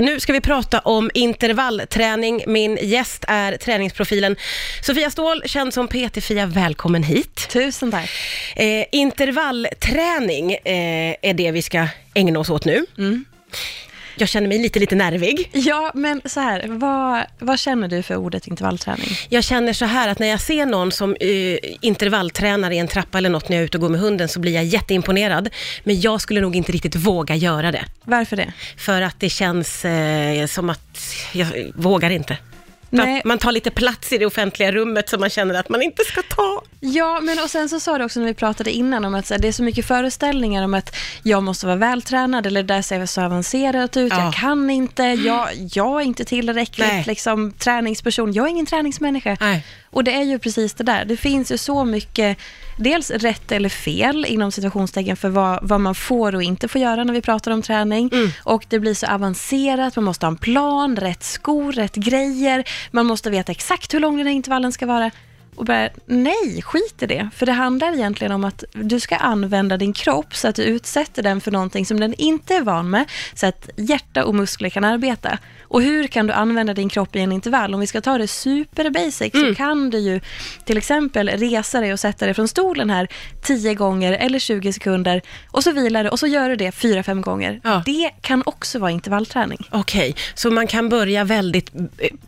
Nu ska vi prata om intervallträning. Min gäst är träningsprofilen Sofia Ståhl, känd som PT-Fia. Välkommen hit. Tusen tack. Eh, intervallträning eh, är det vi ska ägna oss åt nu. Mm. Jag känner mig lite, lite nervig. Ja, men så här, vad, vad känner du för ordet intervallträning? Jag känner så här att när jag ser någon som eh, intervalltränar i en trappa eller något när jag är ute och går med hunden så blir jag jätteimponerad. Men jag skulle nog inte riktigt våga göra det. Varför det? För att det känns eh, som att jag vågar inte. Nej. att man tar lite plats i det offentliga rummet som man känner att man inte ska ta. Ja, men och sen så sa du också när vi pratade innan om att här, det är så mycket föreställningar om att jag måste vara vältränad eller det där ser så avancerat ut, Ja. jag kan inte, jag, jag är inte tillräckligt Nej. liksom, träningsperson, jag är ingen träningsmänniska. Nej. Och det är ju precis det där. Det finns ju så mycket, dels rätt eller fel inom situationstecken för vad, vad man får och inte får göra när vi pratar om träning. Mm. Och det blir så avancerat, man måste ha en plan, rätt skor, rätt grejer. Man måste veta exakt hur lång den här intervallen ska vara. Och bara, nej, skit i det. För det handlar egentligen om att du ska använda din kropp så att du utsätter den för någonting som den inte är van med, så att hjärta och muskler kan arbeta. Och hur kan du använda din kropp i en intervall? Om vi ska ta det super basic så kan du ju till exempel resa dig och sätta dig från stolen här 10 gånger eller 20 sekunder och så vilar du och så gör du det 4-5 gånger. Ja. Det kan också vara intervallträning. Okej, så man kan börja väldigt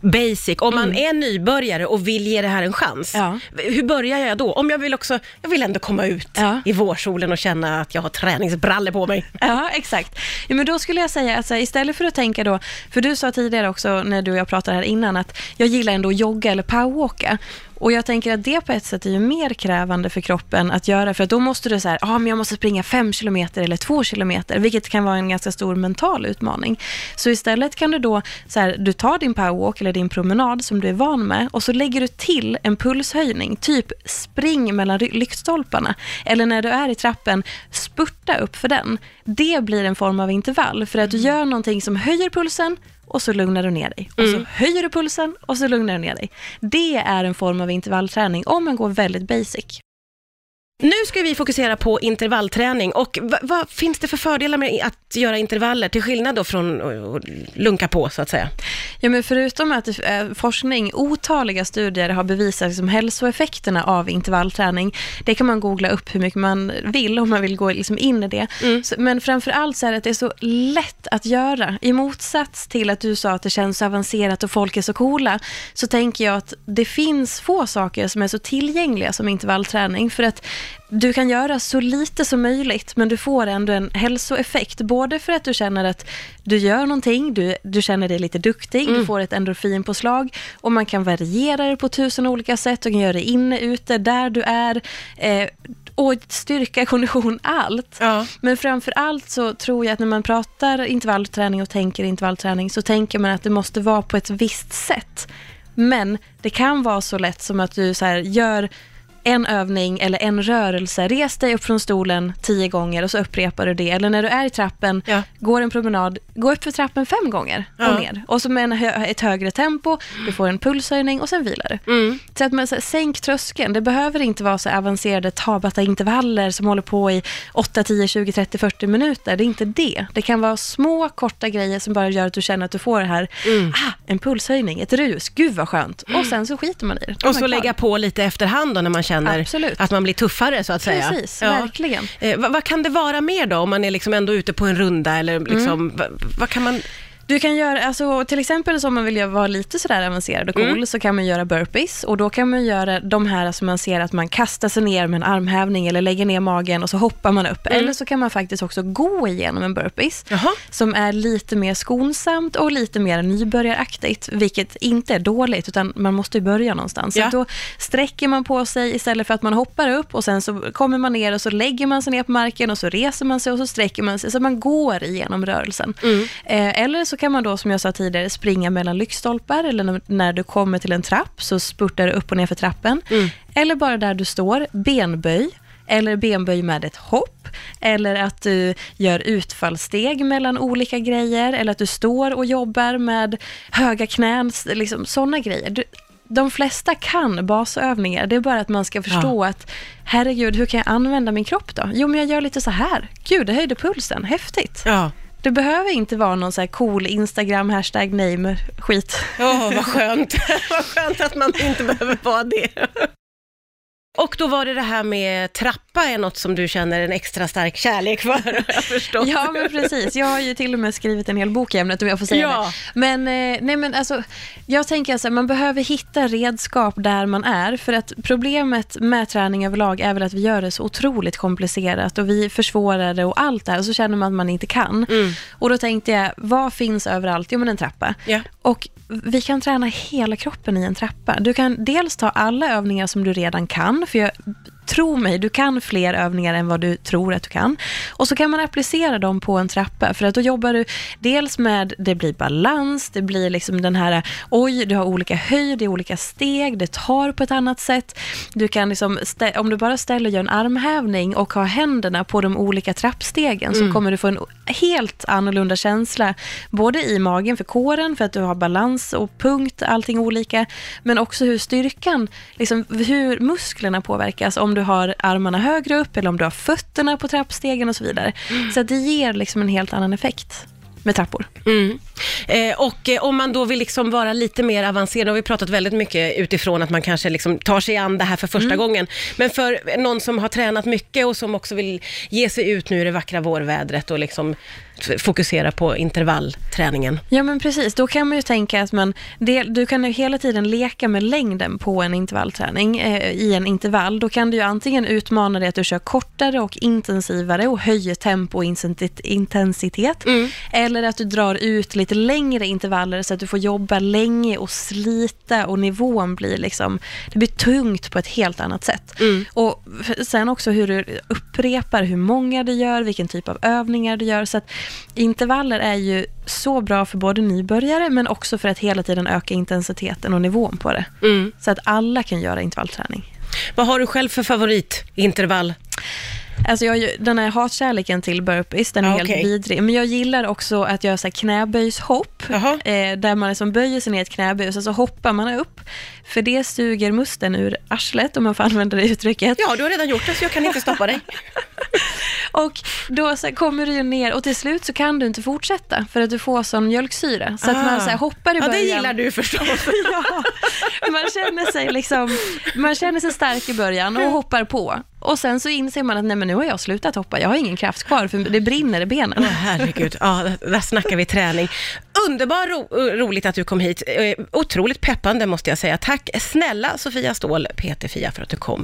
basic. Om man är nybörjare och vill ge det här en chans, Ja. hur börjar jag då? Om jag vill också, jag vill ändå komma ut Ja. i vårsolen och känna att jag har träningsbrallor på mig. Ja, exakt. Ja, men då skulle jag säga att här, istället för att tänka då, för du sa tidigare också när du och jag pratade här innan att jag gillar ändå att jogga eller powerwalka. Och jag tänker att det på ett sätt är ju mer krävande för kroppen att göra, för att då måste du säga, ja ah, men jag måste springa fem kilometer eller två kilometer, vilket kan vara en ganska stor mental utmaning. Så istället kan du då, så här, du tar din powerwalk eller din promenad som du är van med och så lägger du till en pulshöjning, typ spring mellan lyktstolparna. Eller när du är i trappen, spurta upp för den. Det blir en form av intervall, för att du gör någonting som höjer pulsen och så lugnar du ner dig. Och så höjer du pulsen och så lugnar du ner dig. Det är en form av intervallträning om man går väldigt basic. Nu ska vi fokusera på intervallträning och vad, vad finns det för fördelar med att göra intervaller till skillnad då från att lunka på så att säga? Ja, men förutom att eh, forskning, otaliga studier har bevisat liksom, hälsoeffekterna av intervallträning. Det kan man googla upp hur mycket man vill om man vill gå liksom, in i det. Så, men framför allt så är det att det är så lätt att göra. I motsats till att du sa att det känns så avancerat och folk är så coola, så tänker jag att det finns få saker som är så tillgängliga som intervallträning. För att du kan göra så lite som möjligt, men du får ändå en hälsoeffekt. Både för att du känner att du gör någonting, du, du känner dig lite duktig, du får ett endorfinpåslag och man kan variera det på tusen olika sätt. Du kan göra det inne, ute, där du är. Eh, och styrka, kondition, allt. Ja. Men framför allt så tror jag att när man pratar intervallträning och tänker intervallträning så tänker man att det måste vara på ett visst sätt. Men det kan vara så lätt som att du så här gör en övning eller en rörelse, res dig upp från stolen tio gånger och så upprepar du det. Eller när du är i trappen, Ja. går en promenad, gå upp för trappen fem gånger Ja. och ner. Och så med en ett högre tempo, du får en pulshöjning och sen vilar du. Mm. Så att man så här, sänk tröskeln. Det behöver inte vara så avancerade Tabata-intervaller som håller på i 8, 10, 20, 30, 40 minuter. Det är inte det. Det kan vara små, korta grejer som bara gör att du känner att du får det här, Mm. ah, en pulshöjning, ett rus, gud vad skönt. Och sen så skiter man i det. Och så klar. lägga på lite efterhand då när man känner Absolut. att man blir tuffare så att säga. Precis, Ja. verkligen. Eh, vad, vad kan det vara mer då om man är liksom ändå ute på en runda eller liksom, Mm. vad, vad kan man... Du kan göra, alltså, till exempel om man vill vara lite sådär avancerad och cool, Mm. så kan man göra burpees. Och då kan man göra de här som man ser att man kastar sig ner med en armhävning eller lägger ner magen och så hoppar man upp. Mm. Eller så kan man faktiskt också gå igenom en burpees. Jaha. Som är lite mer skonsamt och lite mer nybörjaraktigt. Vilket inte är dåligt, utan man måste ju börja någonstans. Så Ja. att då sträcker man på sig istället för att man hoppar upp och sen så kommer man ner och så lägger man sig ner på marken och så reser man sig och så sträcker man sig. Så man går igenom rörelsen. Mm. Eh, eller så kan man då, som jag sa tidigare, springa mellan lyktstolpar eller när, du kommer till en trapp så spurtar du upp och ner för trappen. Mm. Eller bara där du står, benböj. Eller benböj med ett hopp. Eller att du gör utfallssteg mellan olika grejer. Eller att du står och jobbar med höga knän. Liksom, sådana grejer. Du, de flesta kan basövningar. Det är bara att man ska förstå att herregud, hur kan jag använda min kropp då? Jo, men jag gör lite så här. Gud, det höjde pulsen. Häftigt. Ja. Det behöver inte vara någon så här cool Instagram hashtag name skit. Åh, vad skönt. vad skönt att man inte behöver vara det. Och då var det det här med trappa är något som du känner en extra stark kärlek för, jag förstått. Ja, men precis. Jag har ju till och med skrivit en hel bok i ämnet om jag får säga Ja. det. Men, eh, nej, men alltså, jag tänker att man behöver hitta redskap där man är. För att problemet med träning överlag är väl att vi gör det så otroligt komplicerat och vi försvårar det och allt det här och så känner man att man inte kan. Mm. Och då tänkte jag, vad finns överallt? Jo, men en trappa. Ja. Och vi kan träna hela kroppen i en trappa. Du kan dels ta alla övningar som du redan kan, för jag, tro mig, du kan fler övningar än vad du tror att du kan. Och så kan man applicera dem på en trappa, för att då jobbar du dels med, det blir balans, det blir liksom den här, oj, du har olika höjd, det är olika steg, det tar på ett annat sätt. Du kan liksom, om du bara ställer och gör en armhävning och har händerna på de olika trappstegen, så kommer du få en helt annorlunda känsla, både i magen för kåren, för att du har balans och punkt, allting olika, men också hur styrkan, liksom hur musklerna påverkas, om du har armarna högre upp eller om du har fötterna på trappstegen och så vidare. Så att det ger liksom en helt annan effekt med trappor. Mm. Eh, och eh, om man då vill liksom vara lite mer avancerad, och vi har pratat väldigt mycket utifrån att man kanske liksom tar sig an det här för första gången. Men för någon som har tränat mycket och som också vill ge sig ut nu i det vackra vårvädret och liksom fokusera på intervallträningen. Ja men precis, då kan man ju tänka att man, del, du kan ju hela tiden leka med längden på en intervallträning eh, i en intervall. Då kan du ju antingen utmana dig att du kör kortare och intensivare och höjer tempo och intensitet. Eller att du drar ut lite längre intervaller så att du får jobba länge och slita och nivån blir liksom, det blir tungt på ett helt annat sätt. Och f- sen också hur du upprepar hur många du gör, vilken typ av övningar du gör. Så att intervaller är ju så bra för både nybörjare men också för att hela tiden öka intensiteten och nivån på det. Mm. Så att alla kan göra intervallträning. Vad har du själv för favoritintervall? Alltså jag, den här hatkärleken till burpees, den är Ah, helt vidrig. Men jag gillar också att göra så här knäböjshopp, Jaha. eh, där man liksom böjer sig ner i ett knäböj och sen så hoppar man upp. För det suger musten ur arslet, om man får använda det uttrycket. Ja, du har redan gjort det så jag kan inte stoppa dig. Och då så här kommer du ju ner och till slut så kan du inte fortsätta för att du får sån mjölksyra. Så att man så här hoppar i Ah. Ja, början. det gillar du förstås. Ja, man känner sig liksom, man känner sig stark i början och hoppar på. Och sen så inser man att nej men nu har jag slutat hoppa, jag har ingen kraft kvar för det brinner i benen. Åh, herregud, ja, där- där snackar vi träning. Underbar ro, roligt att du kom hit. Eh, Otroligt peppande måste jag säga. Tack snälla Sofia Ståhl, PT Fia, för att du kom.